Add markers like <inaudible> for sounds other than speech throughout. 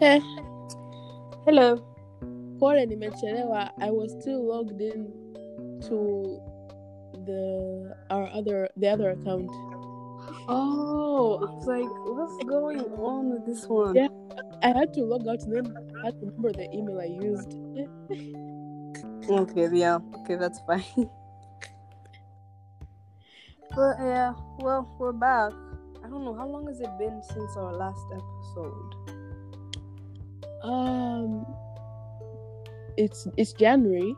Eh, Hello. pole nimechelewa. I was still logged in to the our other the other account. Oh, I was like, what's going on with this one? Yeah. I had to log out and then I had to remember the email I used. <laughs> Okay, yeah. Okay, that's fine. <laughs> but yeah, well, we're back. I don't know how long has it been since our last episode. Um, it's it's January,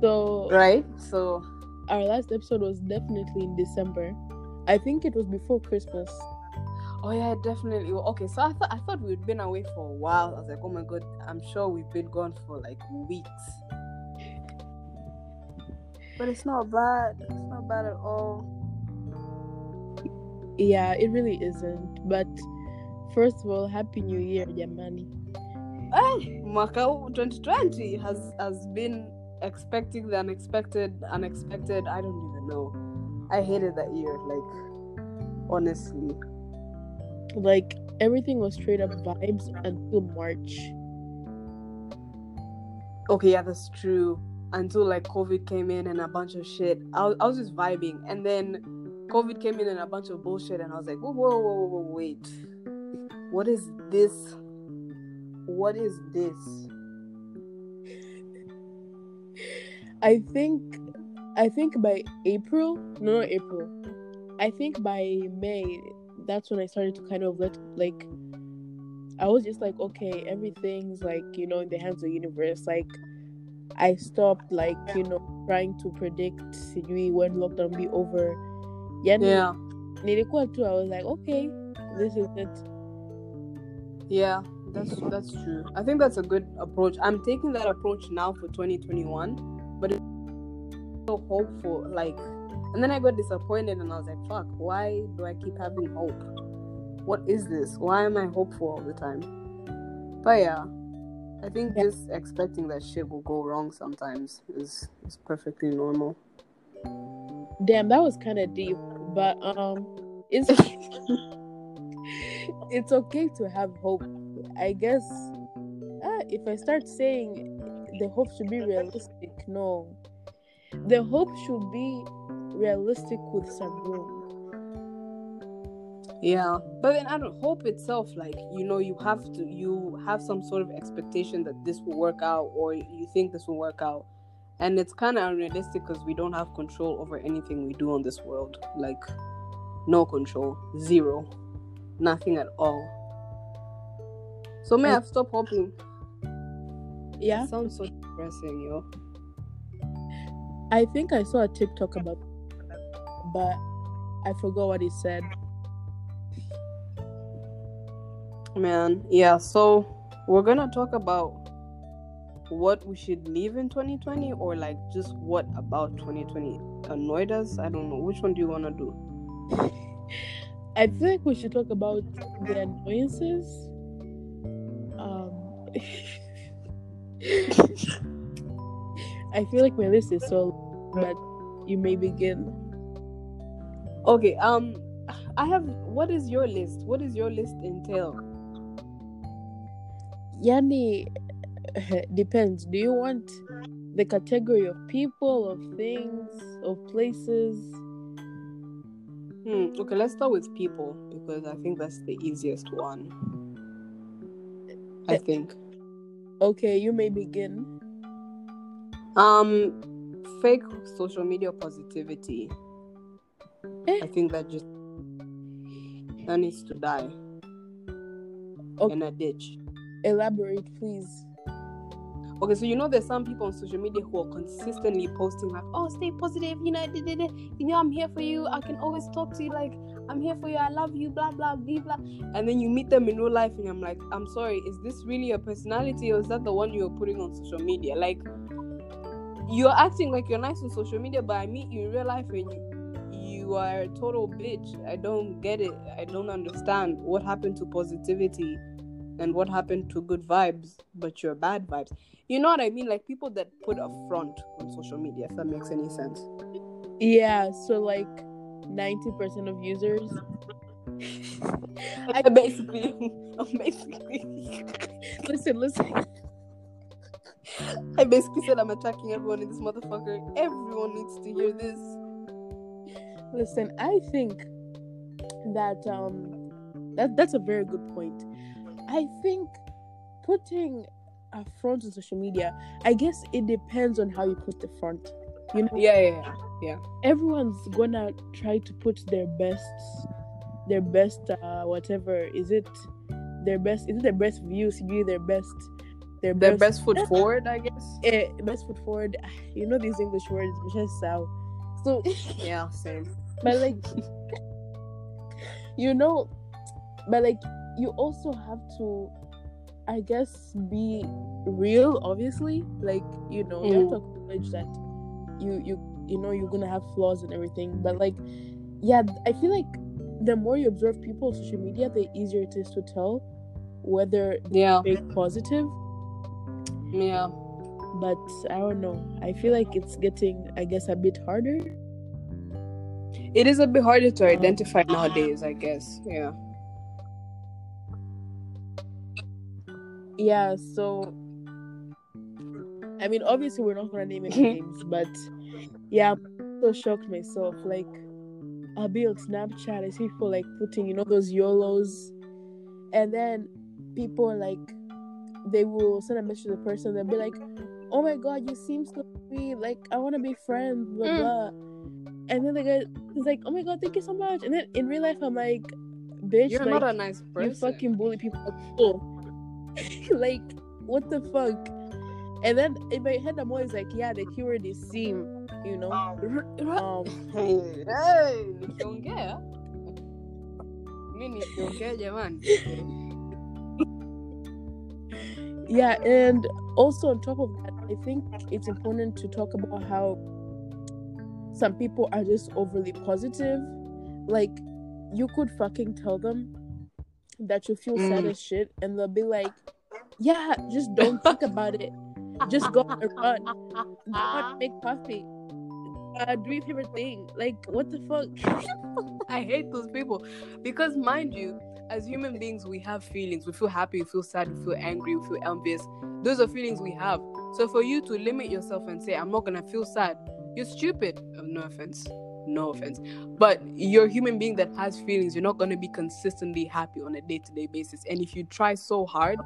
so Right? So our last episode was definitely in December. I think it was before Christmas. Oh yeah, definitely. Okay, so I thought I thought we'd been away for a while. I was like, oh my god, I'm sure we've been gone for like weeks. But it's not bad. It's not bad at all. Yeah, it really isn't. But first of all, Happy New Year, Jamani. Hey, mwaka huu 2020 has has been expecting the unexpected, unexpected. I don't even know. I hated that year. Like, honestly. Like everything was straight up vibes until March. Okay, yeah, that's true. Until like COVID came in and a bunch of shit. I was, I was just vibing, and then COVID came in and a bunch of bullshit, and I was like, whoa, whoa, whoa, whoa, whoa wait, what is this? What is this? I think I think by April, no, not April. I think by May, that's when I started to kind of let like I was just like, okay, everything's like, you know, in the hands of the universe. Like I stopped like, you know, trying to predict when lockdown be over. Yeah, nilikuwa tu, I was like, okay, this is it. yeah, that's that's true. I think that's a good approach. I'm taking that approach now for 2021, but it's so hopeful. Like, and then I got disappointed, and I was like, fuck, why do I keep having hope? What is this? Why am I hopeful all the time? But yeah, I think Yeah. just expecting that shit will go wrong sometimes is is perfectly normal. Damn, that was kind of deep, but um, it's <laughs> <laughs> it's okay to have hope. I guess ah, if I start saying the hope should be realistic, no, the hope should be realistic with some room. Yeah, but then I don't hope itself. Like you know, you have to you have some sort of expectation that this will work out, or you think this will work out, and it's kind of unrealistic because we don't have control over anything we do on this world. Like, no control, zero, nothing at all. So may I- I've stopped hoping. Yeah, It sounds so depressing, yo. I think I saw a TikTok about, but I forgot what he said. Man, yeah. So we're gonna talk about what we should leave in 2020, or like just what about 2020 annoyed us. I don't know. Which one do you wanna do? <laughs> I think we should talk about the annoyances. <laughs> I feel like my list is so, long, but you may begin. Okay. Um, I have. What is your list? What does your list entail? Yani, <laughs> depends. Do you want the category of people, of things, of places? Hmm. Okay. Let's start with people because I think that's the easiest one. I Eh. think. Okay, you may begin. Um, fake social media positivity. Eh. I think that just that needs to die Okay. in a ditch. Elaborate, please. Okay, so you know there's some people on social media who are consistently posting like, "Oh, stay positive," you know, you know, I'm here for you. I can always talk to you. Like, I'm here for you. I love you. Blah blah blah blah. And then you meet them in real life, and I'm like, I'm sorry, is this really your personality, or is that the one you're putting on social media? Like, you're acting like you're nice on social media, but I meet you in real life, and you you are a total bitch. I don't get it. I don't understand what happened to positivity and what happened to good vibes, but you're bad vibes. You know what I mean? Like people that put a front on social media, if that makes any sense. Yeah, so like 90% of users I basically, I'm basically, listen, listen. I basically said I'm attacking everyone in this motherfucker. Everyone needs to hear this. Listen, I think that um that that's a very good point. I think putting a front on social media, I guess it depends on how you put the front. You know, Yeah, yeah, yeah. Everyone's gonna try to put their best their best uh whatever. Is it their best is it their best view be their best their Their best best foot forward, I guess. eh, best foot forward. You know these english words which is so so <laughs> Yeah, same. but like you know but like you also have to i guess be real obviously. Like you know you have to acknowledge that you you you know you're gonna have flaws and everything but like yeah i feel like the more you observe people on social media the easier it is to tell whether Yeah, they're positive yeah. but i don't know i feel like it's getting i guess a bit harder It is a bit harder to identify nowadays, I guess. Yeah. yeah so i mean obviously we're not gonna name any <laughs> names but yeah i'm so shocked myself like i'll be on snapchat i see people like putting you know those yolos and then people like they will send a message to the person they'll be like oh my god you seem so sweet like i want to be friends blah Mm. blah and then the guy is like oh my god thank you so much and then in real life i'm like bitch You're like, not a nice person. you fucking bully people school. <laughs> like, what the fuck? And then in my head, I'm always like, yeah, the keyword is seem, you know. Um, <laughs> Hey, hey, nikiongea mi nikiongea jamani yeah, and also on top of that, I think it's important to talk about how some people are just overly positive. Like, you could fucking tell them that you feel sad Mm. as shit, and they'll be like, yeah, just don't think about it. Just go and run. Go and make coffee. Uh, do your favorite thing. Like, what the fuck? <laughs> I hate those people because, mind you, as human beings, we have feelings. We feel happy, we feel sad, we feel angry, we feel envious. Those are feelings we have. So, for you to limit yourself and say, I'm not gonna feel sad, you're stupid. Uh, No offense. No offense. But you're a human being that has feelings. You're not gonna be consistently happy on a day to day basis. And if you try so hard,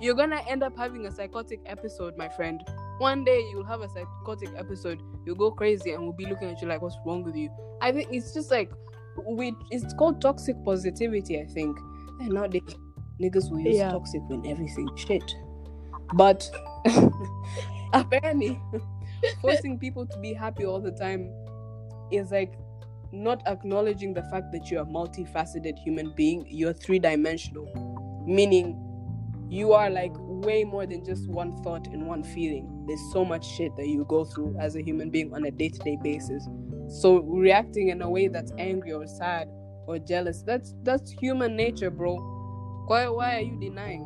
you're gonna end up having a psychotic episode, my friend. One day you'll have a psychotic episode, you'll go crazy, and we'll be looking at you like, what's wrong with you? I think it's just like we it's called toxic positivity, I think. And nowadays niggas will use Yeah. toxic when everything shit. But <laughs> apparently <laughs> forcing people to be happy all the time is like not acknowledging the fact that you're a multifaceted human being, you're three dimensional. Meaning you are like way more than just one thought and one feeling. There's so much shit that you go through as a human being on a day to day basis. So reacting in a way that's angry or sad or jealous, that's that's human nature, bro. Why why are you denying?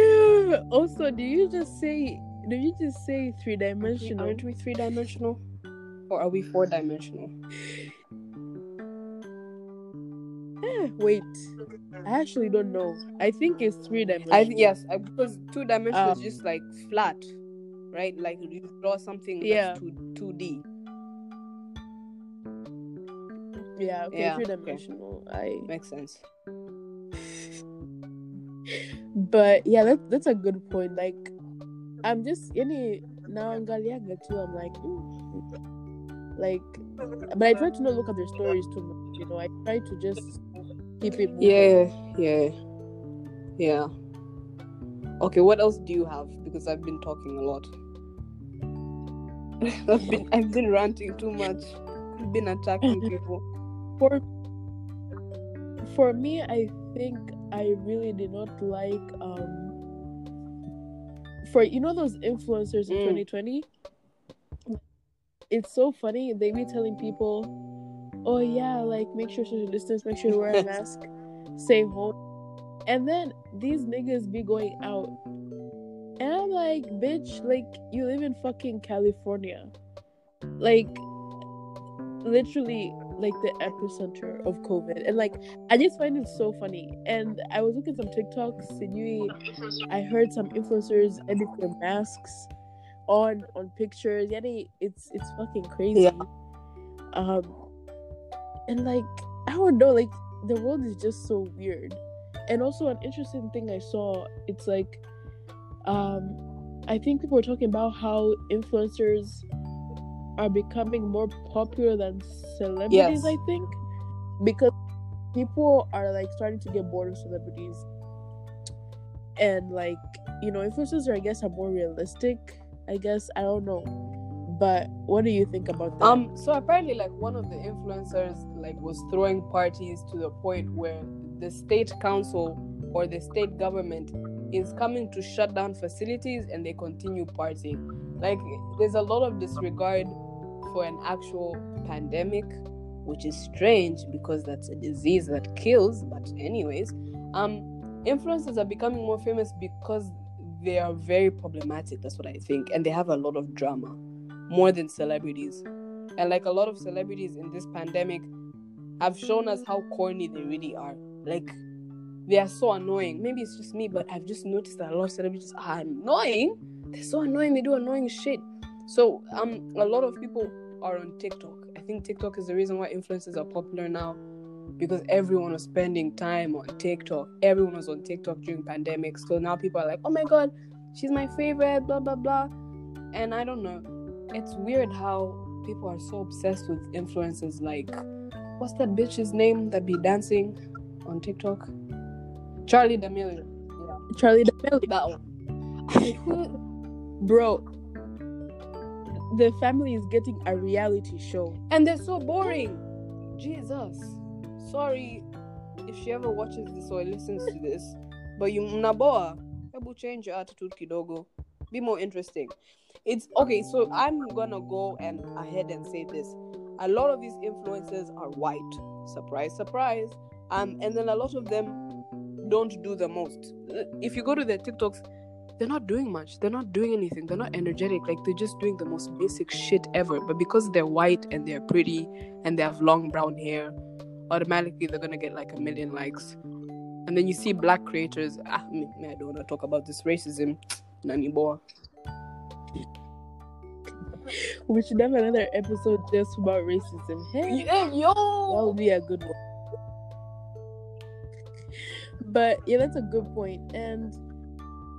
<laughs> also, do you just say? Do you just say three dimensional? Aren't we three dimensional? Or are we four dimensional? Wait, I actually don't know. I think it's three dimensions. I yes, I, because two dimensions Um, is just like flat, right? Like you draw something Yeah. that's two two D. Yeah, okay, Yeah, three okay. dimensional. I. Makes sense. But yeah, that that's a good point. Like, I'm just any now angaliaga too. I'm like, mm. like, but I try to not look at their stories too much. You know, I try to just keep it. moving. Yeah, yeah, yeah. Okay, what else do you have? Because I've been talking a lot. <laughs> I've been I've been ranting too much. I've been attacking <laughs> people. for for me i think i really did not like um for you know those influencers in Mm. 2020 it's so funny they be telling people oh yeah like make sure social distance make sure you wear a mask <laughs> stay home and then these niggas be going out and i'm like bitch like you live in fucking california like literally like the epicenter of COVID. And like I just find it so funny. And I was looking at some TikToks and you, I heard some influencers edit their masks on on pictures. Yeah, it's it's fucking crazy. Yeah. Um and like I don't know, like the world is just so weird. And also an interesting thing I saw, it's like um I think people were talking about how influencers are becoming more popular than celebrities, Yes. I think. Because people are like starting to get bored of celebrities. And like, you know, influencers are I guess are more realistic. I guess I don't know. But what do you think about that? Um, so apparently, like one of the influencers, like was throwing parties to the point where the state council or the state government is coming to shut down facilities and they continue partying. Like, there's a lot of disregard for an actual pandemic, which is strange because that's a disease that kills. But anyways, um, influencers are becoming more famous because they are very problematic. That's what I think, and they have a lot of drama more than celebrities. And like a lot of celebrities in this pandemic have shown us how corny they really are. Like they are so annoying. Maybe it's just me, but I've just noticed that a lot of celebrities are annoying. They're so annoying. They do annoying shit. So um, a lot of people are on TikTok. I think TikTok is the reason why influencers are popular now, because everyone was spending time on TikTok. Everyone was on TikTok during pandemic. So now people are like, oh my god, she's my favorite. Blah blah blah. And I don't know. It's weird how people are so obsessed with influencers. Like, what's that bitch's name that be dancing on TikTok? Charli D'Amelio. Yeah, Charli D'Amelio. that one. Bro, the family is getting a reality show. and they're so boring. Jesus. Sorry if she ever watches this or listens to this, but you mnaboa. Hebu change your attitude kidogo. Be more interesting. It's okay, so I'm gonna go and ahead and say this. A lot of these influencers are white. Surprise, surprise. Um, and then a lot of them don't do the most. If you go to their TikToks, they're not doing much. They're not doing anything. They're not energetic. Like they're just doing the most basic shit ever. But because they're white and they're pretty and they have long brown hair, automatically they're gonna get like a million likes. And then you see black creators. Ah, me, I don't want to talk about this racism. <tsk> Boy. We should have another episode just about racism. Hey, Yeah, that would be a good one. But yeah, that's a good point. And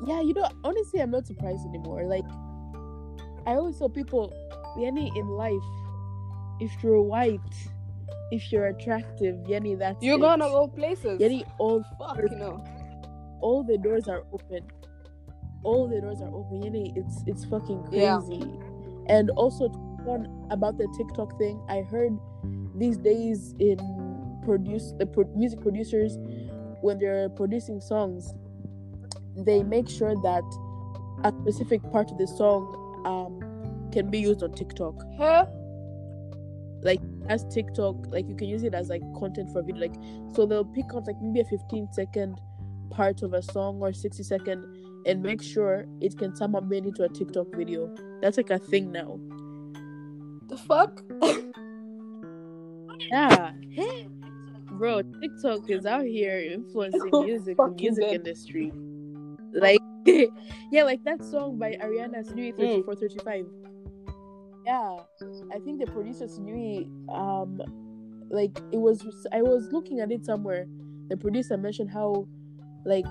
yeah, you know, honestly, I'm not surprised anymore. Like, I always tell people, Yanni, in life, if you're white, if you're attractive, Yanni, that's You're it. gonna go places. Yanni, all Fuck, you know. all the doors are open. All the doors are open. Yanni, it's it's fucking Yeah. And also one about the TikTok thing, I heard these days in produce the pro- music producers when they're producing songs, they make sure that a specific part of the song um can be used on TikTok. Huh? Like as TikTok, like you can use it as like content for video. Like so they'll pick out like maybe a 15 second part of a song or 60 second and make sure it can somehow made into a TikTok video. That's like a thing now. The fuck? <laughs> Yeah. Bro, TikTok is out here influencing <laughs> music, the music industry. Like, <laughs> yeah, like that song by Ariana Snui Mm. 3435. Yeah, I think the producer Snui, um, like it was. I was looking at it somewhere. The producer mentioned how, like,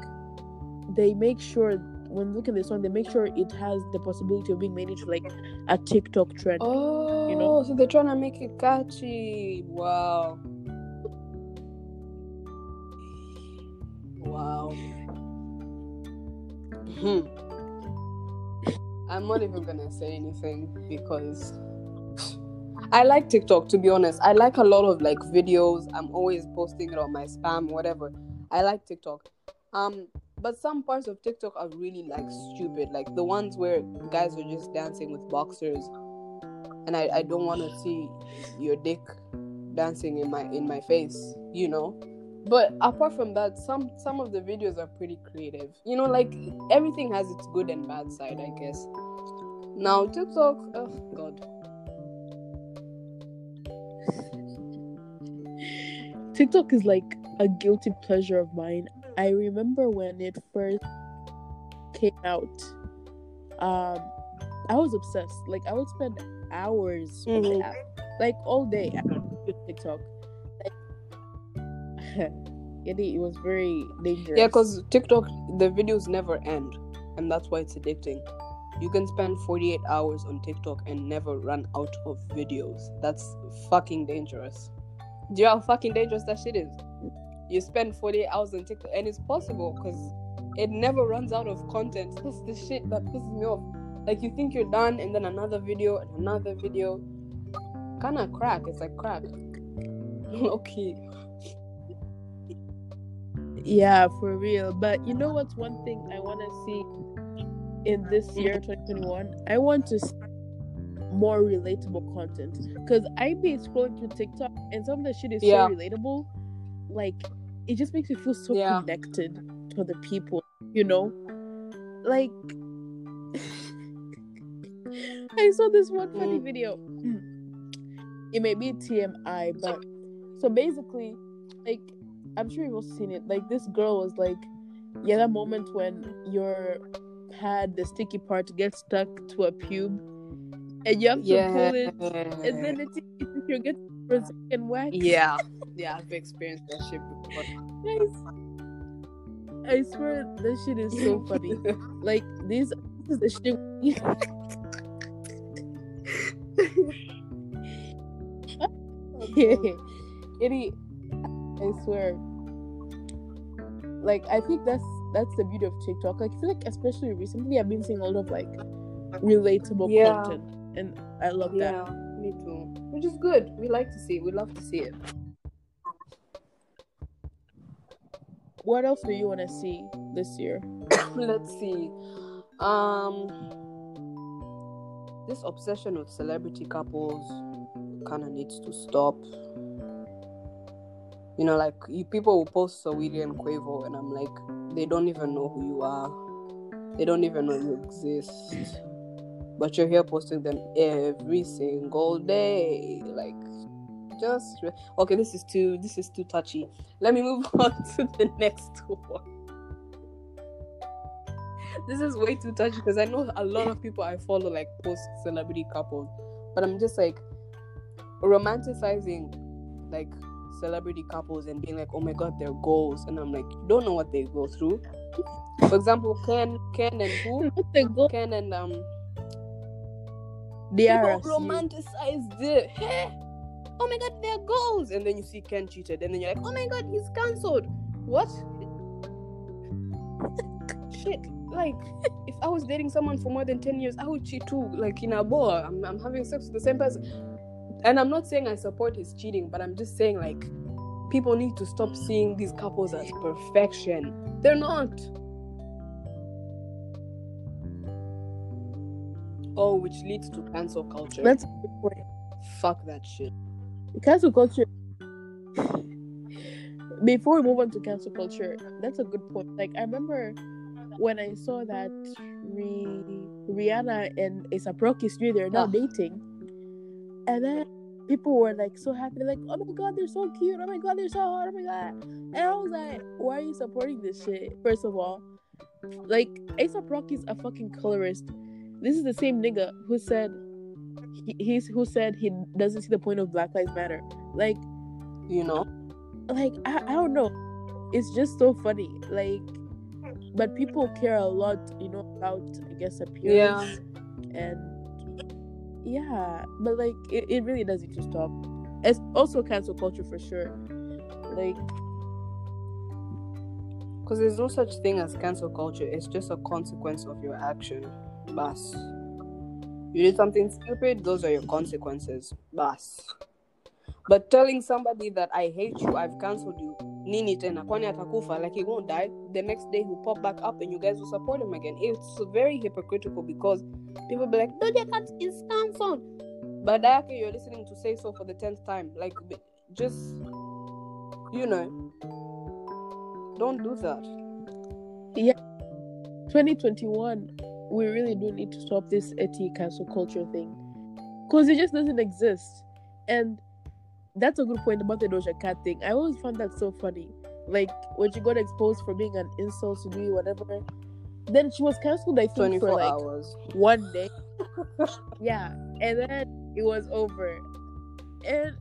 they make sure when looking at the song, they make sure it has the possibility of being made into like a TikTok trend. Oh, You know? so they're trying to make it catchy. Wow. Wow. Hmm. I'm not even gonna say anything because I like TikTok to be honest. I like a lot of like videos. I'm always posting it on my spam, whatever. I like TikTok. Um, but some parts of TikTok are really like stupid, like the ones where guys are just dancing with boxers and I, I don't want to see your dick dancing in my in my face, you know. But apart from that, some some of the videos are pretty creative. You know, like everything has its good and bad side, I guess. Now TikTok, oh god, TikTok is like a guilty pleasure of mine. I remember when it first came out. Um, I was obsessed. Like I would spend hours on Mhm. the app, like all day with TikTok. Like, <laughs> it was very dangerous. Yeah, because TikTok, the videos never end, and that's why it's addicting. You can spend 48 hours on TikTok and never run out of videos. That's fucking dangerous. Do you know how fucking dangerous that shit is? You spend 48 hours on TikTok, and it's possible because it never runs out of content. That's the shit that pisses me off. Like, you think you're done, and then another video, and another video. Kind of crack. It's like crack. <laughs> okay. Yeah, for real. But you know what's one thing I want to see in this year, 2021? I want to see more relatable content. Because I be scrolling through TikTok and some of the shit is Yeah. so relatable. Like, it just makes me feel so Yeah. connected to the people, you know? Like, <laughs> I saw this one funny Mm. video. <clears throat> It may be TMI, but so basically, like, I'm sure you've also seen it. Like this girl was like, yeah, that moment when your pad, the sticky part, gets stuck to a pube, and you have to Yeah. pull it, and then it's if you get Brazilian wax. Yeah, <laughs> yeah, I've experienced that shit before. I swear this shit is so funny. <laughs> like these, this is the shit. <laughs> <laughs> Itty, I swear. Like I think that's that's the beauty of TikTok. Like I feel like especially recently I've been seeing a lot of like relatable Yeah. content. And I love that. Yeah, me too. Which is good. We like to see it. We love to see it. What else do you wanna see this year? <coughs> Let's see. Um, this obsession with celebrity couples kind of needs to stop. You know, like you people will post Saweetie and Quavo, and I'm like, they don't even know who you are. They don't even know you exist. <coughs> But you're here posting them every single day. Like, just re- okay. This is too. This is too touchy. Let me move <laughs> on to the next one. This is way too touchy because I know a lot of people I follow like post celebrity couples, but I'm just like romanticizing like celebrity couples and being like, oh my god, their goals, and I'm like, you don't know what they go through. For example, Ken, Ken and who? <laughs> What the go? Ken and um, DRS. people romanticize the hey, oh my god, they're goals, and then you see Ken cheated, and then you're like, oh my god, he's cancelled. What? <laughs> Shit. Like, if I was dating someone for more than 10 years, I would cheat too. Like, in a bar, I'm, I'm having sex with the same person. And I'm not saying I support his cheating, but I'm just saying, like, people need to stop seeing these couples as perfection. They're not. Oh, which leads to cancel culture. That's a good point. Fuck that shit. Cancel culture. Before we move on to cancel culture, that's a good point. Like I remember when I saw that Ri- Rihanna and A$AP Rocky Street they're now Ah. dating, and then people were like so happy, They're like, "Oh my god, they're so cute! Oh my god, they're so hot! Oh my god!" And I was like, "Why are you supporting this shit?" First of all, like A$AP Rocky's a fucking colorist. This is the same nigga who said he, he's who said he doesn't see the point of Black Lives Matter. Like, You know? like I, I don't know. It's just so funny. Like, but people care a lot, you know, about I guess appearance and yeah. But like, it, it really does need to stop. It's also cancel culture for sure. Like, Because there's no such thing as cancel culture. It's just a consequence of your action. Bas. You did something stupid, those are your consequences. Bas. But telling somebody that I hate you, I've cancelled you, nini tena, kwani atakufa, like he won't die. The next day he'll pop back up and you guys will support him again. It's very hypocritical because people be like, Doja Cat is cancelled. But Dayake, you're listening to say so for the tenth time. Like, just, you know, don't do that. yeah 2021, we really do need to stop this etty cancel culture thing, because it just doesn't exist. And that's a good point about the Doja Cat thing. I always found that so funny. Like when she got exposed for being an insult to me, whatever. Then she was cancelled. I think for like hours. one day. <laughs> yeah, and then it was over. And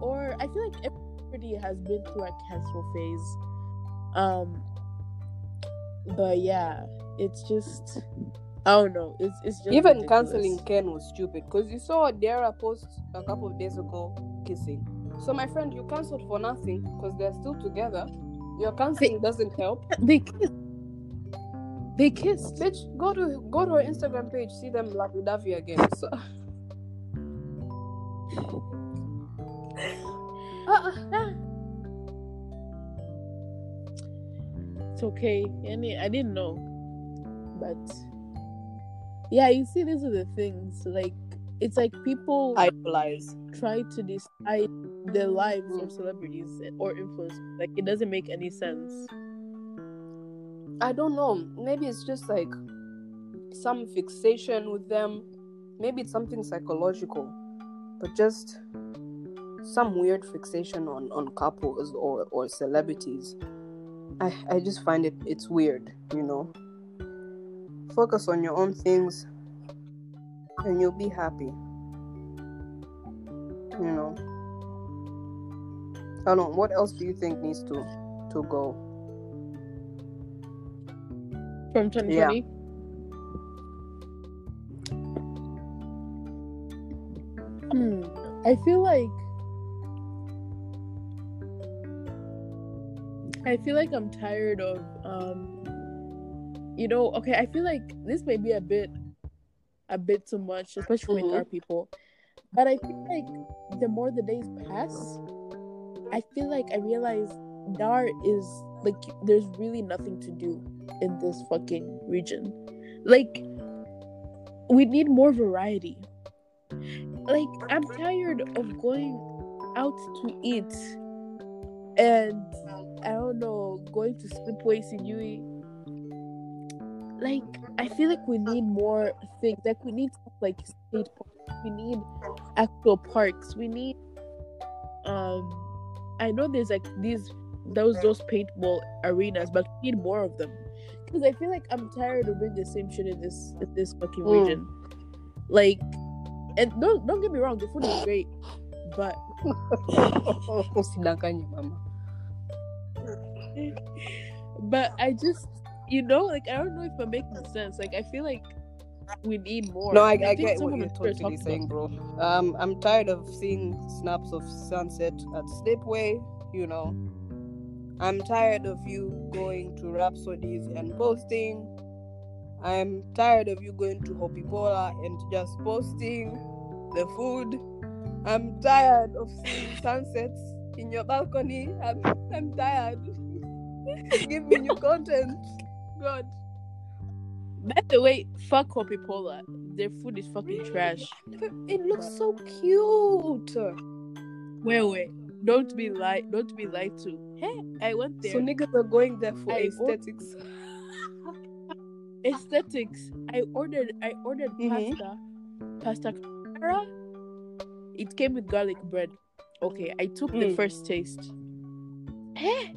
or I feel like everybody has been through a cancel phase. Um, but yeah, it's just I don't know. It's it's just Even ridiculous. canceling Ken was stupid because you saw Dara post a couple of days ago kissing. So my friend, you cancelled for nothing because they're still together. Your canceling doesn't help. They kissed. They kissed. Bitch, go to go to her Instagram page, see them lovey dovey again. So. <laughs> Uh, uh, It's okay. Any, I didn't know, but yeah, you see, these are the things. Like, it's like people Idolize. try to decide the lives of celebrities or influencers. Like, it doesn't make any sense. I don't know. Maybe it's just like some fixation with them. Maybe it's something psychological, but just some weird fixation on on couples or or celebrities. I I just find it it's weird, you know. Focus on your own things, and you'll be happy. You know. I don't know. What else do you think needs to to go? From 2020. Hmm. I feel like I feel like I'm tired of um you know, okay, I feel like this may be a bit a bit too much, especially with Mhm. our people. But I feel like the more the days pass, I feel like I realize Dar is like there's really nothing to do in this fucking region. Like we need more variety. Like I'm tired of going out to eat and I don't know, going to Slipway Sinui. Like I feel like we need more things. Like we need like state parks. We need actual parks. We need um I know there's like these those those paintball arenas, but we need more of them. Because I feel like I'm tired of doing the same shit in this in this fucking Mm. region. Like and don't don't get me wrong, the food is great, but <laughs> <laughs> but I just you know like I don't know if I'm making sense. Like I feel like we need more. No, I, I think get what you're totally saying, bro. Um, I'm tired of seeing snaps of sunset at Slipway. You know, I'm tired of you going to Rhapsodies and posting. I'm tired of you going to Hopipola and just posting the food. I'm tired of seeing <laughs> sunsets in your balcony. I'm, I'm tired. <laughs> Give me new content. God. By the way, fuck Coca-Cola. Their food is fucking trash. It looks so cute. Wait, wait. Don't be lied. Don't be lied to. Hey, I went there. So niggas are going there for I aesthetics. Aesthetics. I ordered. I ordered Mhm. pasta. Pasta carbonara. It came with garlic bread. Okay, I took the Mm. first taste. Eh,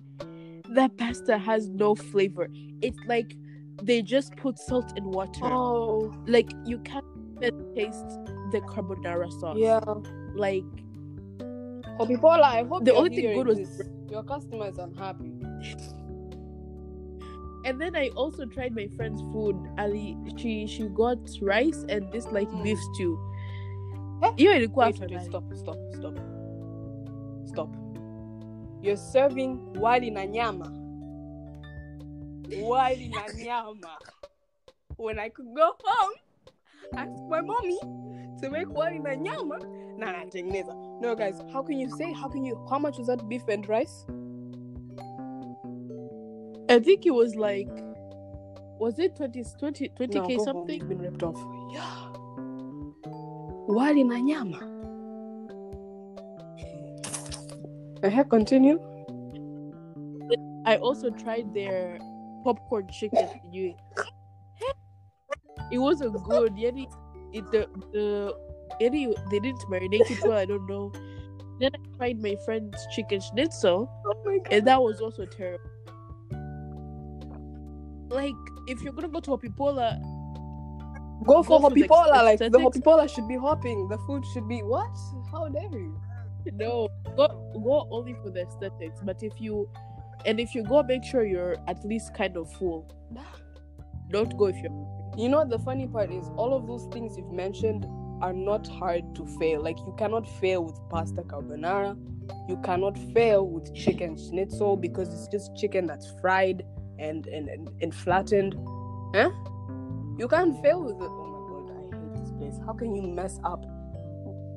that pasta has no flavor. It's like they just put salt in water. Oh, Like you can't even taste the carbonara sauce. yeah. Like Hopipola, I hope The only thing good was this. Your customers unhappy. And then I also tried my friend's food. Ali, she she got rice and this like beef stew. Hiyo ilikuwa afadhali. stop, stop. Stop. You're serving wali na nyama. Wali na nyama. When I could go home, ask my mommy to make wali na nyama. Nah, nah, tengeneza. No, guys, how can you say? How can you? How much was that beef and rice? I think it was like was it 20 20 20k No, go home. something? You've been ripped off. Yeah. Wali na nyama. Uh, continue. I also tried their popcorn chicken. You it wasn't good. Yeti it the the Yeti they didn't marinate it well, I don't know. then I tried my friend's chicken schnitzel, Oh my god. and that was also terrible. Like, if you're gonna go to a Pipola, Go for Go for Hopipola. Like the. Hopipola should be hopping. The food should be what? How dare you? No, go go only for the aesthetics. But if you, and if you go, make sure you're at least kind of full. Don't go if you're. You know the funny part is? All of those things you've mentioned are not hard to fail. Like you cannot fail with pasta carbonara. You cannot fail with chicken schnitzel because it's just chicken that's fried and and, and, and flattened. Huh? You can't fail with it. Oh my god, I hate this place. How can you mess up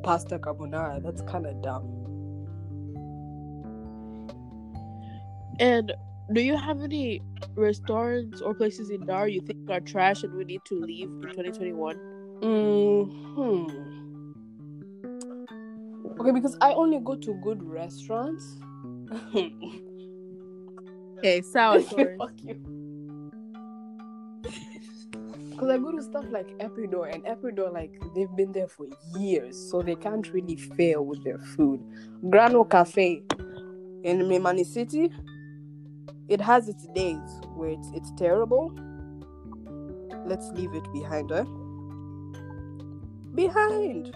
pasta carbonara? That's kind of dumb. And do you have any restaurants or places in Dar you think are trash and we need to leave in 2021? hmm Okay, because I only go to good restaurants. <laughs> Okay, sour. <laughs> Fuck you. Because I go to stuff like Épi d'Or, and Épi d'Or, like, they've been there for years, so they can't really fail with their food. Grano Cafe in Mlimani City, it has its days where it's, it's terrible. Let's leave it behind, eh? Behind!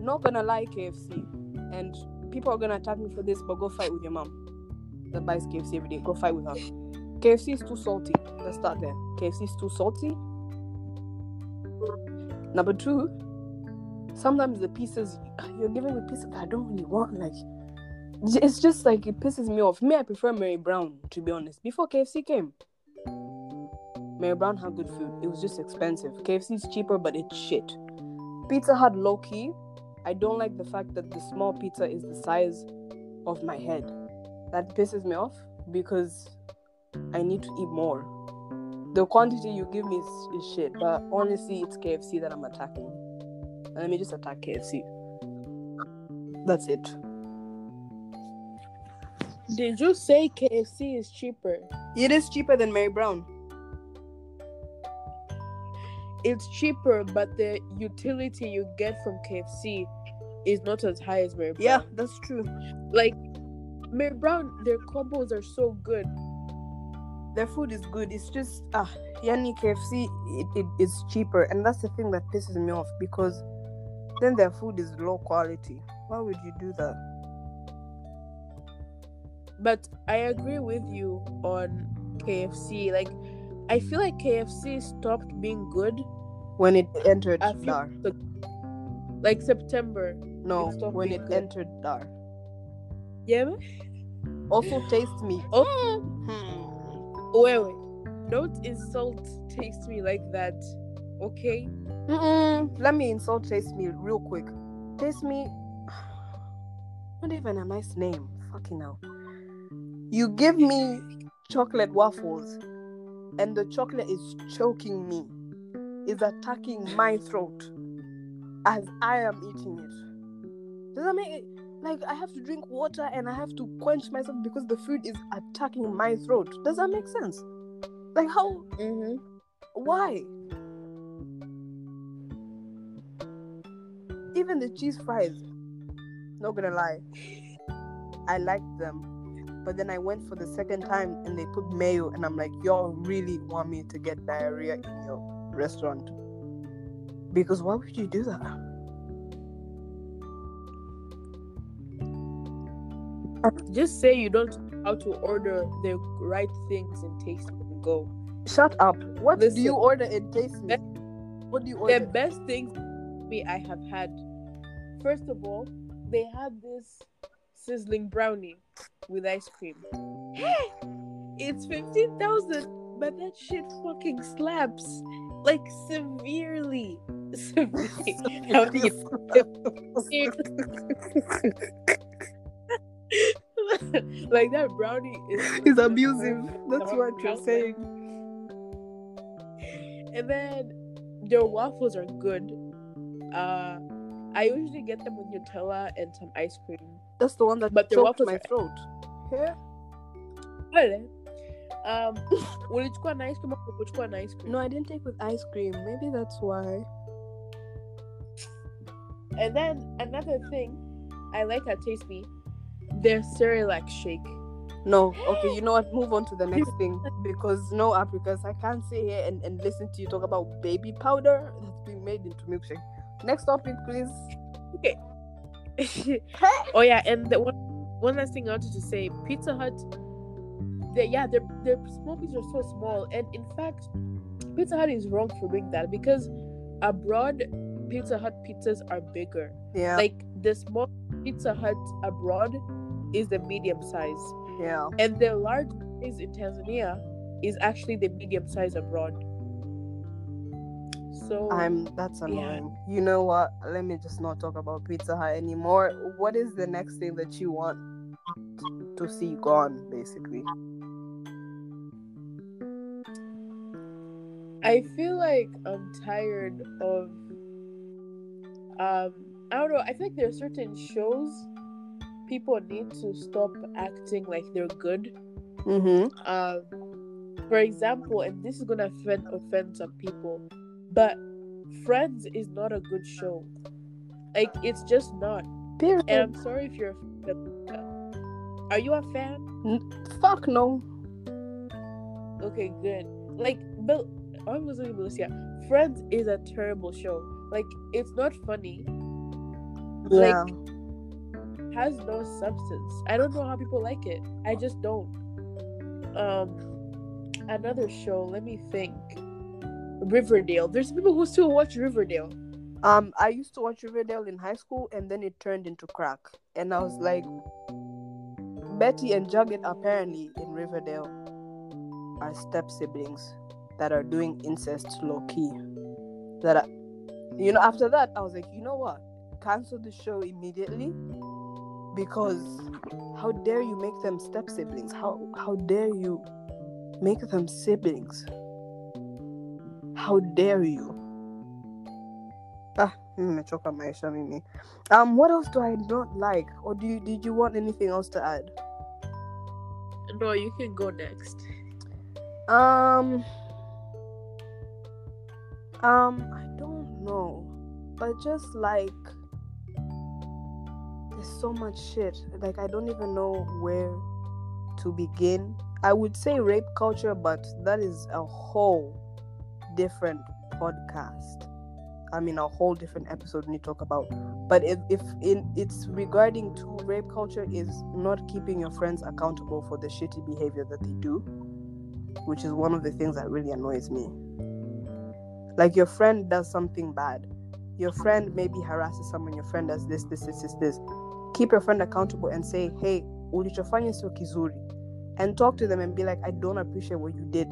Not gonna lie, KFC. And people are gonna attack me for this, but go fight with your mom that buys KFC every day. Go fight with her. KFC is too salty. Let's start there. KFC is too salty. Number two, sometimes the pieces you're giving me pieces that I don't really want. Like, it's just like it pisses me off. Me, I prefer Mary Brown to be honest. Before KFC came, Mary Brown had good food. It was just expensive. KFC is cheaper, but it's shit. Pizza Hut low key. I don't like the fact that the small pizza is the size of my head that pisses me off because I need to eat more. The quantity you give me is, is shit, but honestly, it's KFC that I'm attacking. And let me just attack KFC. That's it. Did you say KFC is cheaper? It is cheaper than Mary Brown. It's cheaper, but the utility you get from KFC is not as high as Mary Brown. Yeah, that's true. Like Mary Brown, their combos are so good. Their food is good. It's just ah, Yani KFC it, it is cheaper, and that's the thing that pisses me off because then their food is low quality. Why would you do that? But I agree with you on KFC. Like I feel like KFC stopped being good When it entered Dar. like September. No, it when it good. entered Dar. Yeah. Also, taste me. Oh, Hmm. Wait, wait. Don't insult taste me like that. Okay. Mm-mm. Let me insult Taste Me real quick. Taste Me, <sighs> not even a nice name. Fucking hell. You give me chocolate waffles, and the chocolate is choking me, is attacking my throat as I am eating it. Does that make it? Like I have to drink water and I have to quench myself because the food is attacking my throat. Does that make sense? Like how? Mm-hmm. Why? Even the cheese fries, not gonna lie, I liked them. But then I went for the second time and they put mayo, and I'm like, y'all really want me to get diarrhea in your restaurant? Because why would you do that? Just say you don't know how to order the right things and taste and go. Shut up. What do you order in Taste? What do you order? The best things me I have had. First of all, they had this sizzling brownie with ice cream. it's fifteen thousand, but that shit fucking slaps. Like severely. <laughs> Severely. <laughs> <laughs> You <laughs> like that brownie is It's abusive. That's what you're saying. And then their waffles are good. Uh I usually get them with Nutella and some ice cream. That's the one that But the choked waffles my are- throat. Yeah. Well, Um <laughs> ulichukua na ice cream au kuchukua na ice cream? No, I didn't take with ice cream. Maybe that's why. And then another thing I like at Taste Their Cerelac shake. No, okay, you know what? Move on to the next thing <laughs> because no, uh, Africans, I can't sit here and, and listen to you talk about baby powder that's being made into milkshake. Next topic, please. Okay. <laughs> oh yeah, and the one one last thing I wanted to say, Pizza Hut. They, yeah, their their small pizzas are so small, and in fact, Pizza Hut is wrong for doing that because abroad, Pizza Hut pizzas are bigger. Yeah. Like the small Pizza Hut abroad is the medium size, yeah. and the large size in Tanzania is actually the medium size abroad. So I'm that's annoying. You know what? Let me just not talk about Pizza Hut anymore. What is the next thing that you want to see gone, basically? I feel like I'm tired of um I don't know, I think there are certain shows people need to stop acting like they're good. Mm-hmm. Um for example, and this is gonna offend offend some people, but Friends is not a good show. Like it's just not. Period. And I'm sorry if you're a fan. Are you a fan? Fuck no. Okay, good. Like, but I was looking yeah. Friends is a terrible show. Like, it's not funny. Yeah. Like, has no substance. I don't know how people like it. I just don't. Um, another show. Let me think. Riverdale. There's people who still watch Riverdale. Um, I used to watch Riverdale in high school, and then it turned into crack, and I was like, Betty and Jughead apparently in Riverdale are step siblings that are doing incest low key. That I, you know, after that, I was like, you know what? Cancel the show immediately because how dare you make them step siblings? How how dare you make them siblings? How dare you? Ah, nimechoka maisha mimi. Um, what else do I not like? Or do you did you want anything else to add? No, you can go next. Um, um, I don't know, but just like there's so much shit. Like I don't even know where to begin. I would say rape culture, but that is a whole different podcast. I mean, a whole different episode we talk about. But if, if in it's regarding to rape culture is not keeping your friends accountable for the shitty behavior that they do, which is one of the things that really annoys me. Like your friend does something bad, your friend maybe harasses someone, your friend does this, this, this, this, this. Keep your friend accountable and say, hey, ulichofanya sio kizuri, and talk to them and be like, I don't appreciate what you did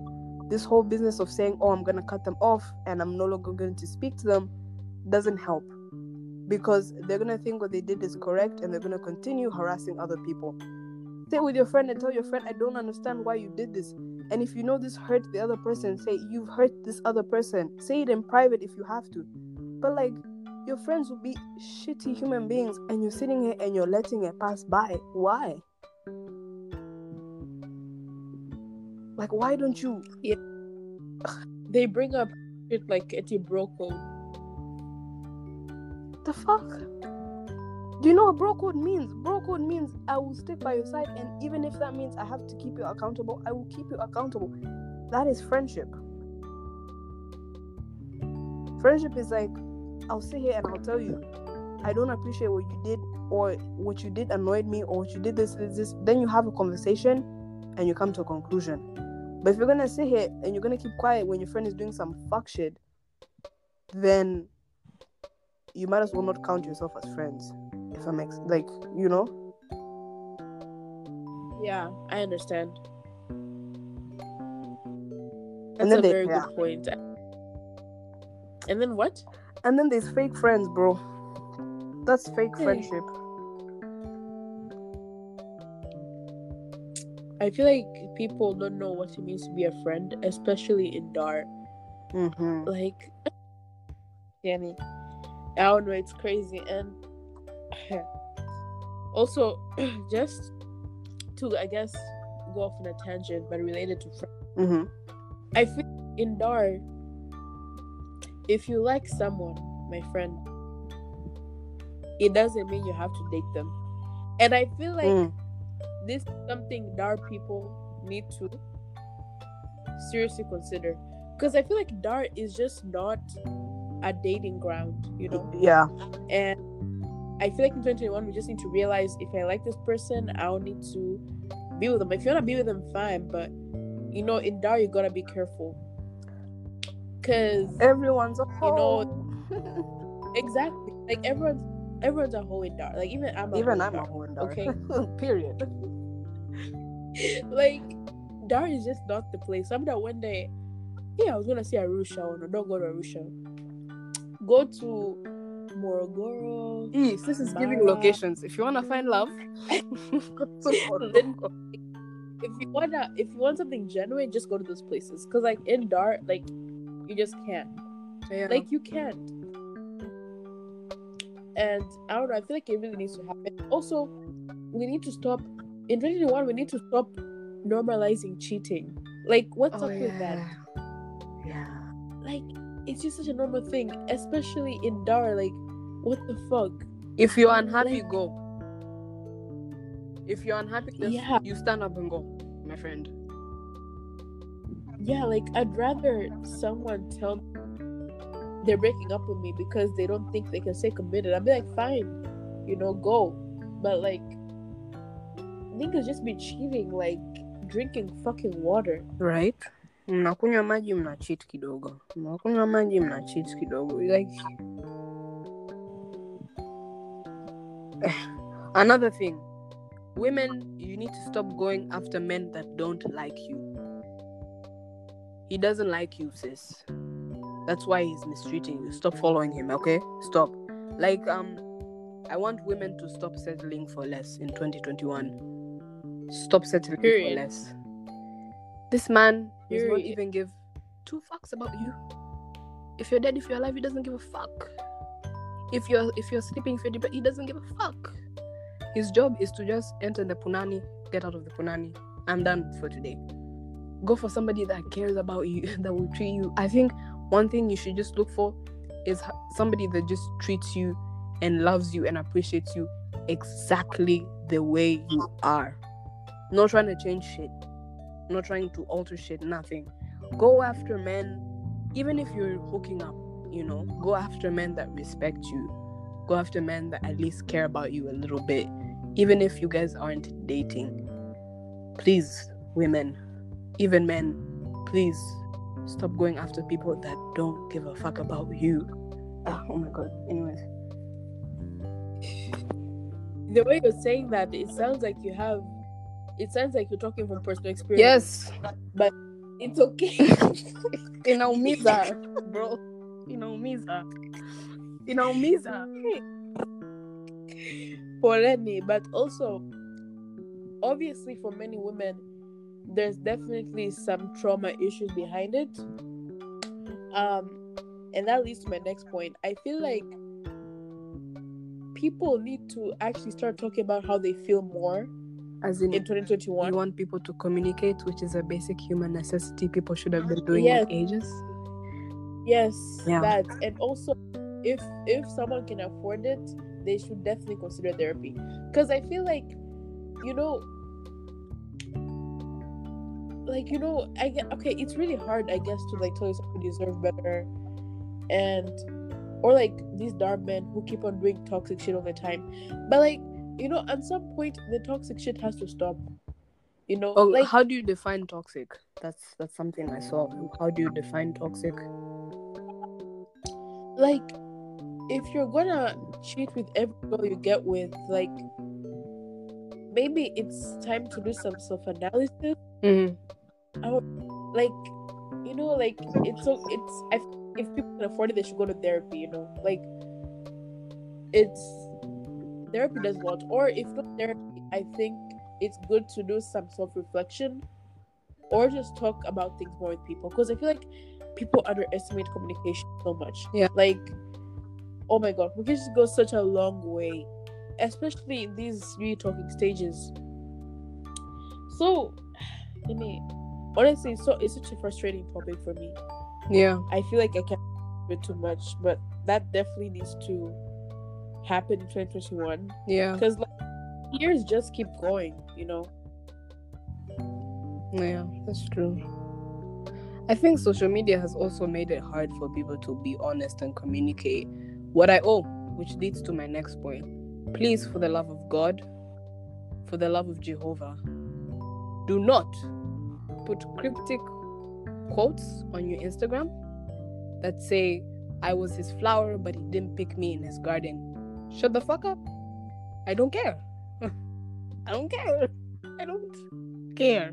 this whole business of saying, oh, I'm going to cut them off and I'm no longer going to speak to them doesn't help because they're going to think what they did is correct and they're going to continue harassing other people. stay with your friend and tell your friend, I don't understand why you did this. And if you know this hurt the other person, say, You've hurt this other person. Say it in private if you have to. But like, your friends will be shitty human beings and you're sitting here and you're letting it pass by. Why? Like, why don't you? Yeah. They bring up shit like Eti bro code. The fuck? Do you know what bro code means? Bro code means I will stick by your side, and even if that means I have to keep you accountable, I will keep you accountable. That is friendship. Friendship is like, I'll sit here and I'll tell you, I don't appreciate what you did, or what you did annoyed me, or what you did this, this, this. Then you have a conversation and you come to a conclusion. But if you're gonna sit here and you're gonna keep quiet when your friend is doing some fuck shit, then you might as well not count yourself as friends. If that makes like you know. Yeah, I understand. That's And then a they- very yeah. good point. And then what? And then there's fake friends, bro. That's fake Hey. friendship. I feel like people don't know what it means to be a friend, especially in DAR. Mm-hmm. Like, Danny, I don't know, it's crazy. And <clears throat> also, <clears throat> just to, I guess, go off on a tangent, but related to friends, Mm-hmm. I feel in DAR, if you like someone, my friend, it doesn't mean you have to date them. And I feel like Mm. this is something Dar people need to seriously consider. Because I feel like Dar is just not a dating ground, you know? Yeah. And I feel like in 2021, we just need to realize if I like this person, I don't need to be with them. If you want to be with them, fine. But, you know, in Dar, you gotta be careful. Because, Everyone's a You know, <laughs> exactly, like everyone's everyone's a hoe in Dar. Like, even I'm a Even I'm in a Dar. in Dar. okay? <laughs> Period. <laughs> like Dar is just not the place. I'm that one day, yeah, I was gonna say Arusha, or no, don't go to Arusha. Go to Morogoro. Ease. This is giving locations. If you wanna find love, go to Then- If you wanna, if you want something genuine, just go to those places. Cause like in Dar, like you just can't. Yeah. Like you can't. And I don't know. I feel like it really needs to happen. Also, we need to stop. In 2021, we need to stop normalizing cheating. Like, what's Oh, up with that? Yeah. like it's just such a normal thing, especially in Dar. Like, what the fuck? If you're unhappy, Like- go. If you're unhappy, Yeah. you stand up and go, my friend. Yeah, like I'd rather someone tell me they're breaking up with me because they don't think they can stay committed. I'd be like, fine, you know, go. But like, niggas just be cheating, like drinking fucking water. Right? Mnakunywa maji mna cheat kidogo. Mnakunywa maji mna cheat kidogo. Like <sighs> another thing. Women, you need to stop going after men that don't like you. He doesn't like you, sis. That's why he's mistreating you. Stop following him, okay? Stop. Like um I want women to stop settling for less in 2021. Stop settling Period. for less. This man does not even give two fucks about you. If you're dead, if you're alive, he doesn't give a fuck. If you're if you're sleeping, if you're depressed, he doesn't give a fuck. His job is to just enter the punani, get out of the punani. I'm done for today. Go for somebody that cares about you, <laughs> that will treat you. I think one thing you should just look for is somebody that just treats you and loves you and appreciates you exactly the way you are. Not trying to change shit, not trying to alter shit, nothing. Go after men, even if you're hooking up, you know, go after men that respect you. Go after men that at least care about you a little bit, even if you guys aren't dating. Please, women, even men, please stop going after people that don't give a fuck about you. Ah, oh my god. Anyways. The way you're saying that, it sounds like you have. It sounds like you're talking from personal experience. Yes. But it's okay. <laughs> Inaumiza, <laughs> bro. Inaumiza. Inaumiza. for any, but also, obviously, for many women, there's definitely some trauma issues behind it. Um, and that leads to my next point. I feel like people need to actually start talking about how they feel more As in, in 2021 you want people to communicate, which is a basic human necessity people should have been doing Yes. ages. Yes, Yeah. that and also if if someone can afford it, they should definitely consider therapy. Because I feel like, you know, like you know, I get okay. It's really hard, I guess, to like tell yourself you deserve better, and or like these dark men who keep on doing toxic shit all the time. But like you know, at some point, the toxic shit has to stop. You know, Oh, like how do you define toxic? That's that's something I saw. How do you define toxic? like if you're gonna cheat with every girl you get with like maybe it's time to do some self-analysis Mm-hmm. Like you know like it's so it's I, if people can afford it they should go to therapy you know? Like it's therapy does a lot or if not therapy i think it's good to do some self-reflection or just talk about things more with people. Because i feel like people underestimate communication so much. Yeah. like oh my god we can just go such a long way especially in these really talking stages. So <sighs> let me honestly it's so it's such a frustrating topic for me Yeah. I feel like I can't do it too much, but that definitely needs to happen in 2021 Yeah. because like years just keep going you know Yeah, that's true. I think social media has also made it hard for people to be honest and communicate what I owe, which leads to my next point. Please, for the love of God, for the love of Jehovah, do not put cryptic quotes on your Instagram that say, I was his flower, but he didn't pick me in his garden. Shut the fuck up. I don't care. <laughs> I don't care. I don't care.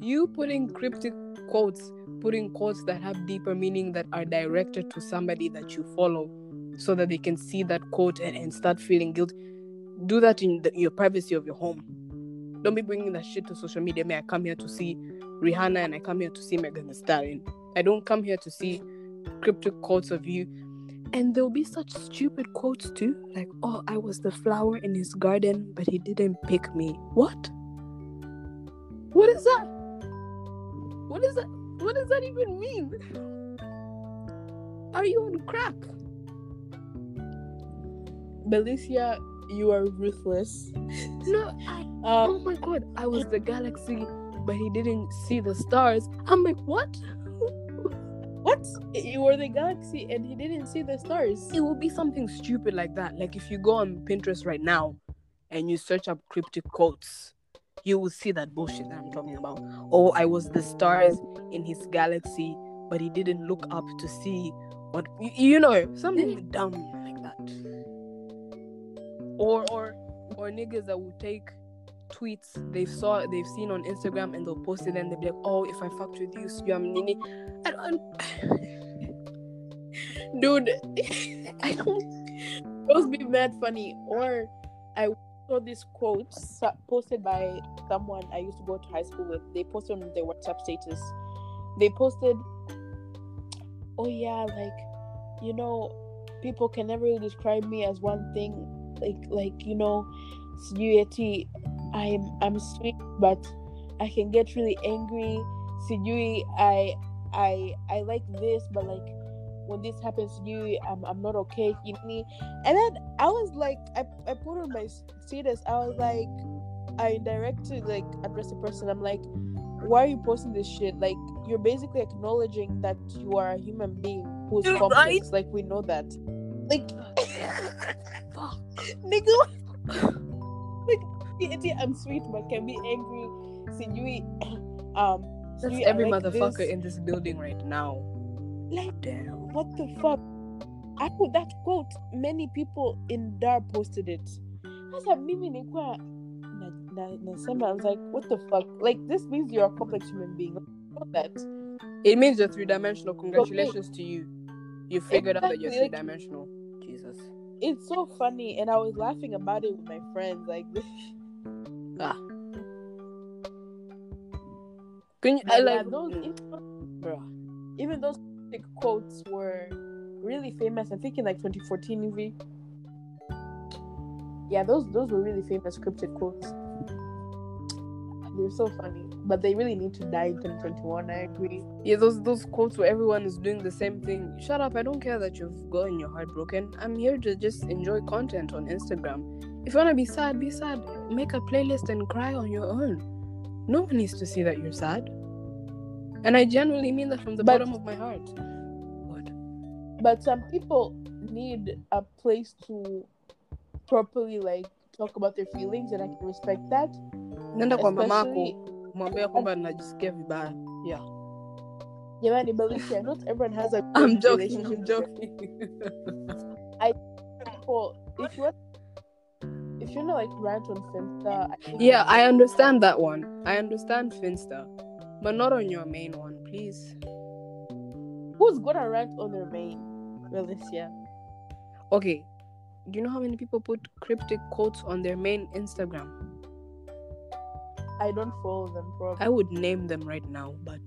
You putting cryptic quotes, putting quotes that have deeper meaning that are directed to somebody that you follow so that they can see that quote and, and start feeling guilt. Do that in the, your privacy of your home. Don't be bringing that shit to social media. May I come here to see Rihanna and I come here to see Megan Thee Stallion. I don't come here to see cryptic quotes of you. And there'll be such stupid quotes too, like, "Oh, I was the flower in his garden, but he didn't pick me." What? What is that? What is that? What does that even mean? Are you on crack? Belicia, you are ruthless No, I, uh, oh my god, I was the galaxy, but he didn't see the stars. I'm like, what? what you were the galaxy and he didn't see the stars It will be something stupid like that. Like if you go on Pinterest right now and you search up cryptic quotes, you will see that bullshit that I'm talking about. Oh, I was the stars in his galaxy, but he didn't look up to see what you, you know something dumb like that. Or or or niggas that will take tweets they've saw they've seen on Instagram and they'll post it and they'll be like, oh, if I fucked with you, you am nini. I don't, <laughs> dude <laughs> i don't those be mad funny or i saw this quote posted by someone i used to go to high school with they posted on their whatsapp status they posted oh yeah like you know people can never really describe me as one thing like like you know sijui i'm i'm sweet but i can get really angry sijui i i i like this but like when this happens to you, I'm, I'm not okay, you know me. And then I was like, I, I put on my status, I was like, I directly like address the person. I'm like, why are you posting this shit? Like, you're basically acknowledging that you are a human being who's You're complex. right. Like, we know that. Like, Fuck. <laughs> nigga, like, I'm sweet, but can be angry. Sijui, <clears throat> um, That's every like motherfucker this. in this building right now. Like, Damn. what the fuck? I put that quote. Many people in Dar posted it. Sasa mimi nilikuwa na, na, nasema, I was like, what the fuck? Like this means you're a complex human being. Like, that. It means you're three dimensional. Congratulations to you. You figured out that you're Exactly, three dimensional. Jesus. It's so funny, and I was laughing about it with my friends. Like, <laughs> Ah. Can you, I like yeah, those, mm, even, bruh. even those big quotes were really famous. I think in like 2014, maybe. Yeah, those those were really famous cryptic quotes. They're so funny, but they really need to die in 2021. I agree. Yeah, those those quotes where everyone is doing the same thing. Shut up! I don't care that you've gotten your heart broken. I'm here to just enjoy content on Instagram. If you wanna be sad, be sad. Make a playlist and cry on your own. No one needs to see that you're sad. And I genuinely mean that from the But- bottom of my heart. What? But some people need a place to properly like talk about their feelings, and I can respect that. Nenda kwa mamako mwambie kwamba najisikia vibaya. Yeah. Jamani, Belicia, not everyone has a I'm joking. I'm joking. <laughs> people. If you want, if you know like rant on Finsta, I yeah, I understand that one. I understand Finsta, but not on your main one, please. who's gonna rant on their main, Belicia? Okay, do you know how many people put cryptic quotes on their main Instagram? I don't follow them, probably. I would name them right now, but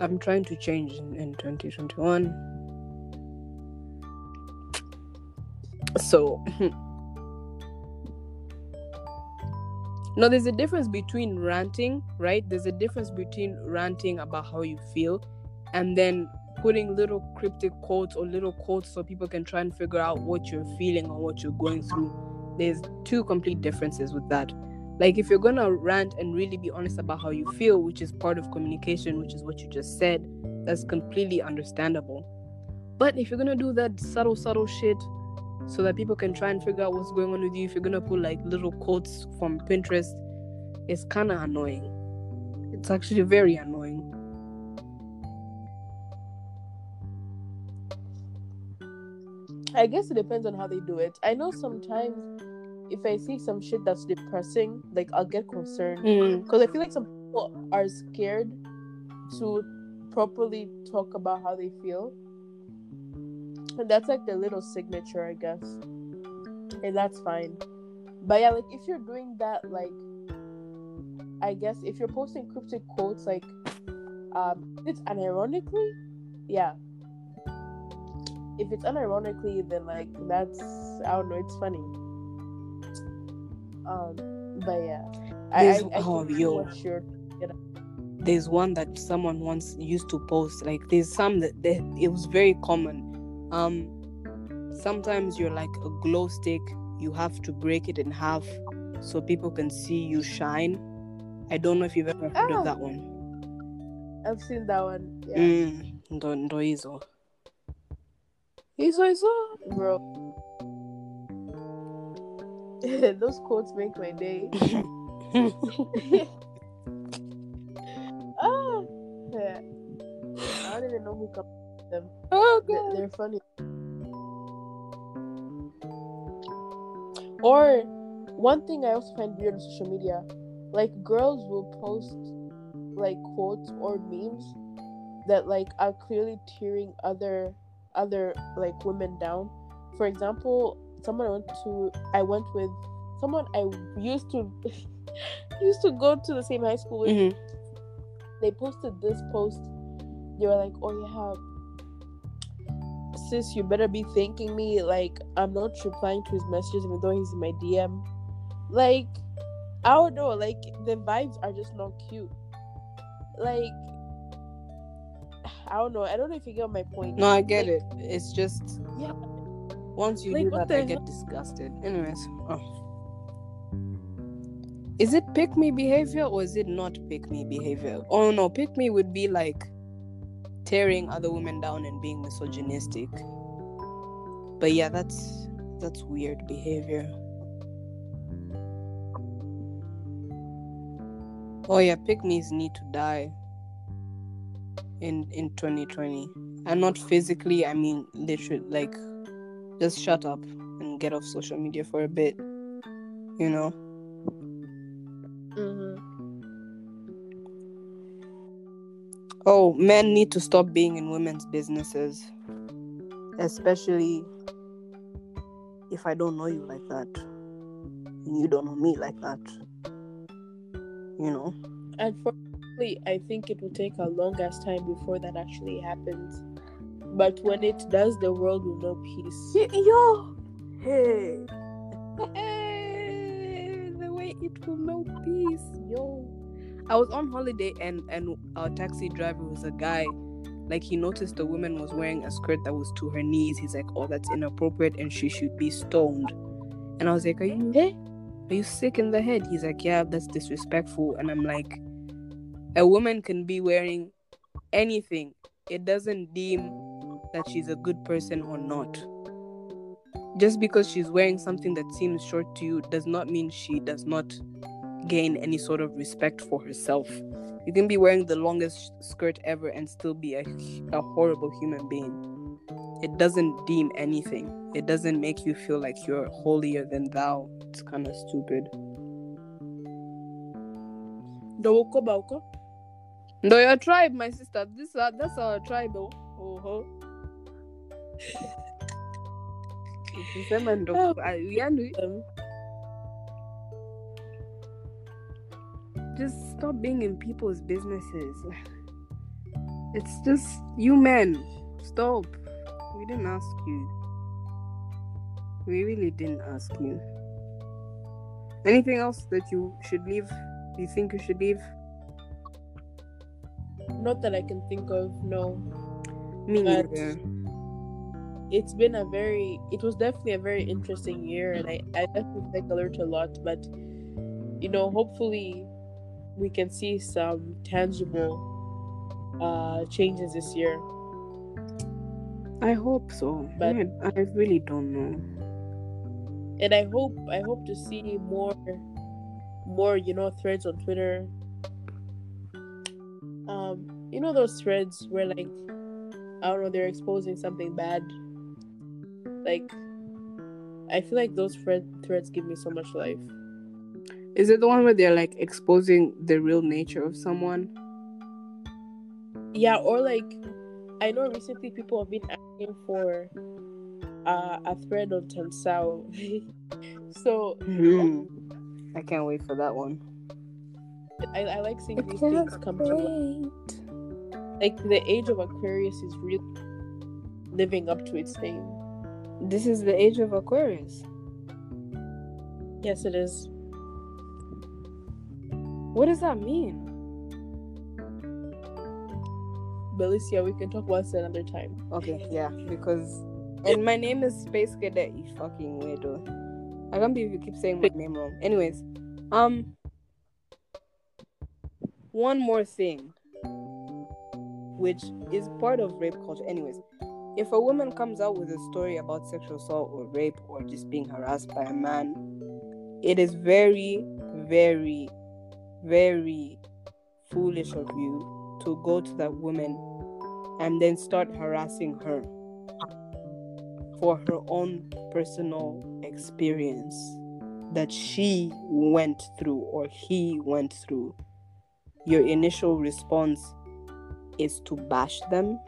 I'm trying to change in, in 2021. So, <laughs> now there's a difference between ranting, right? There's a difference between ranting about how you feel and then putting little cryptic quotes or little quotes so people can try and figure out what you're feeling or what you're going through. There's two complete differences with that. Like if you're gonna rant and really be honest about how you feel, which is part of communication, which is what you just said, that's completely understandable. But if you're gonna do that subtle, subtle shit so that people can try and figure out what's going on with you, if you're gonna put like little quotes from Pinterest, it's kinda annoying. It's actually very annoying. I guess it depends on how they do it. I know sometimes if I see some shit that's depressing, like I'll get concerned Mm. because I feel like some people are scared to properly talk about how they feel, and that's like their little signature, I guess, and that's fine. But yeah, like if you're doing that, like I guess if you're posting cryptic quotes, like um, it's unironically, yeah. If it's unironically, then like that's I don't know, it's funny. Um, but yeah, I, I, There's- I oh, yo. you're there's one that someone once used to post like there's some that, that it was very common um sometimes you're like a glow stick you have to break it in half so people can see you shine i don't know if you've ever heard Ah. of that one I've seen that one. Yeah, mm, ndo, ndo hizo hizo hizo bro. <laughs> Those quotes make my day. oh, <laughs> <laughs> yeah. I don't even know who comes with them. oh god They're funny. Or one thing I also find weird on social media, like girls will post like quotes or memes that like are clearly tearing other other like women down. For example, someone I went to I went with someone I used to <laughs> used to go to the same high school with Mhm. they posted this post. They were like, "Oh yeah, sis, you better be thanking me. Like I'm not replying to his messages even though he's in my DM. Like I don't know. Like the vibes are just not cute. Like <sighs> I don't know. I don't know if you get my point. no i get Like, it it's just Yeah. Once you Like, do that i get disgusted. Anyways oh. is it pick me behavior or is it not pick me behavior? Oh no pick me would be like tearing other women down and being misogynistic. But yeah that's that's weird behavior. Oh yeah pick me's need to die in in 2020 and not physically i mean literally like just shut up and get off social media for a bit you know mhm. oh men need to stop being in women's businesses especially if i don't know you like that and you don't know me like that you know Unfortunately, I think it will take a long ass time before that actually happens. But when it does, the world will know peace. yo! Hey. Hey, <laughs> the way it will know peace yo. I was on holiday and and our taxi driver was a guy. Like he noticed the woman was wearing a skirt that was to her knees. He's like oh that's inappropriate and she should be stoned. And i was like are you Hey, are you sick in the head? He's like yeah that's disrespectful. And i'm like a woman can be wearing anything. It doesn't deem that she's a good person or not. Just because she's wearing something that seems short to you does not mean she does not gain any sort of respect for herself. You can be wearing the longest skirt ever and still be a, a horrible human being. It doesn't deem anything. It doesn't make you feel like you're holier than thou. It's kind of stupid. No your tribe my sister. This uh, that's our tribe oh. Oh Oh. Um, just stop being in people's businesses. It's just you men. Stop. We didn't ask you. We really didn't ask you. Anything else that you should leave? You think you should leave? not that I can think of, no. Me neither. It's been a very it was definitely a very interesting year and I, I definitely I learned a lot but you know hopefully we can see some tangible uh changes this year I hope so. But- I, I really don't know. and I hope I hope to see more more you know threads on Twitter um you know those threads where like I don't know they're exposing something bad like I feel like those thread threads give me so much life Is it the one where they're like exposing the real nature of someone? Yeah, or like I know recently people have been asking for uh, a thread on Tansao. <laughs> so Mm-hmm. I can't wait for that one. I, I like seeing these things come to light. Like the age of Aquarius is really living up to its name. This is the age of Aquarius. Yes, it is. What does that mean? Belicia, we can talk about this another time. Okay, yeah, because and my name is Space Cadet. You fucking weirdo. I can't believe you keep saying my name wrong. Anyways, um, one more thing, which is part of rape culture. Anyways, if a woman comes out with a story about sexual assault or rape or just being harassed by a man, it is very, very, very foolish of you to go to that woman and then start harassing her for her own personal experience that she went through or he went through. Your initial response is to bash them.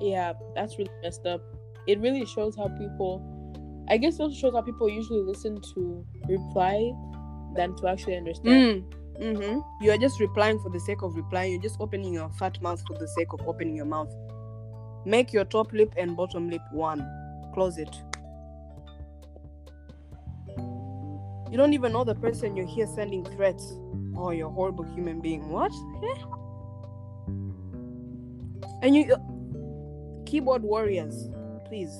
Yeah, that's really messed up. It really shows how people I guess it also shows how people usually listen to reply than to actually understand. Mm. Mm-hmm. You are just replying for the sake of replying. You're just opening your fat mouth for the sake of opening your mouth. Make your top lip and bottom lip one. Close it. You don't even know the person you're here sending threats. Oh, you're a horrible human being. What? Eh? And you, keyboard warriors, please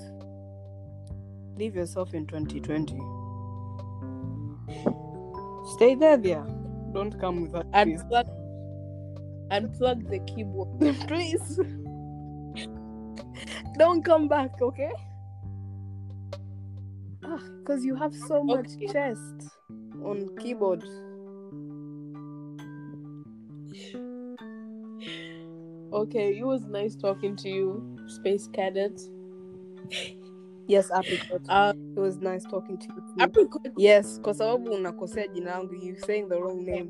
leave yourself in 2020. Stay there, there. Don't come with that. Unplug, unplug the keyboard. <laughs> please don't come back okay ah, because you have so much Okay. chest on keyboard Okay, it was nice talking to you, Space Cadet. yes apricot Uh, it was nice talking to you apricot. yes kwa sababu unakosea jina langu you saying the wrong name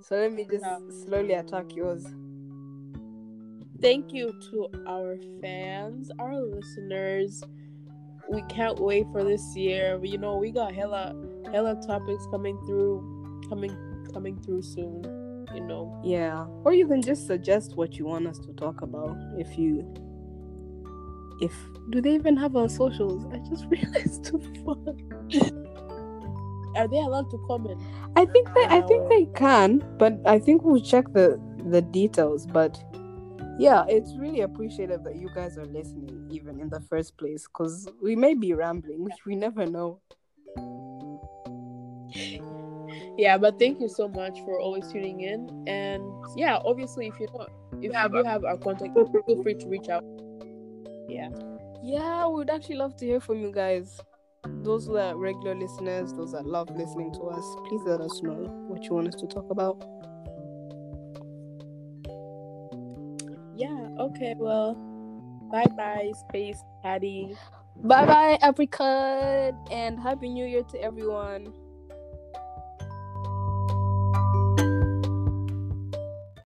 so let me just slowly attack yours Thank you to our fans, our listeners. We can't wait for this year. You know, we got hella hella topics coming through, coming coming through soon. You know. yeah or you can just suggest what you want us to talk about if you if do they even have our socials i just <laughs> realized to fuck Are they allowed to comment? I think they I think they can, but I think we'll check the the details. But yeah, it's really appreciative that you guys are listening, even in the first place, because we may be rambling, which <laughs> we never know. Yeah, but thank you so much for always tuning in. And yeah, obviously, if you know, if you do have our contact, feel free to reach out. Yeah. Yeah, we would actually love to hear from you guys. Those that are regular listeners, those that love listening to us, please let us know what you want us to talk about. Yeah. Okay. Well, bye bye, Space patty Bye bye, apricot, and happy new year to everyone.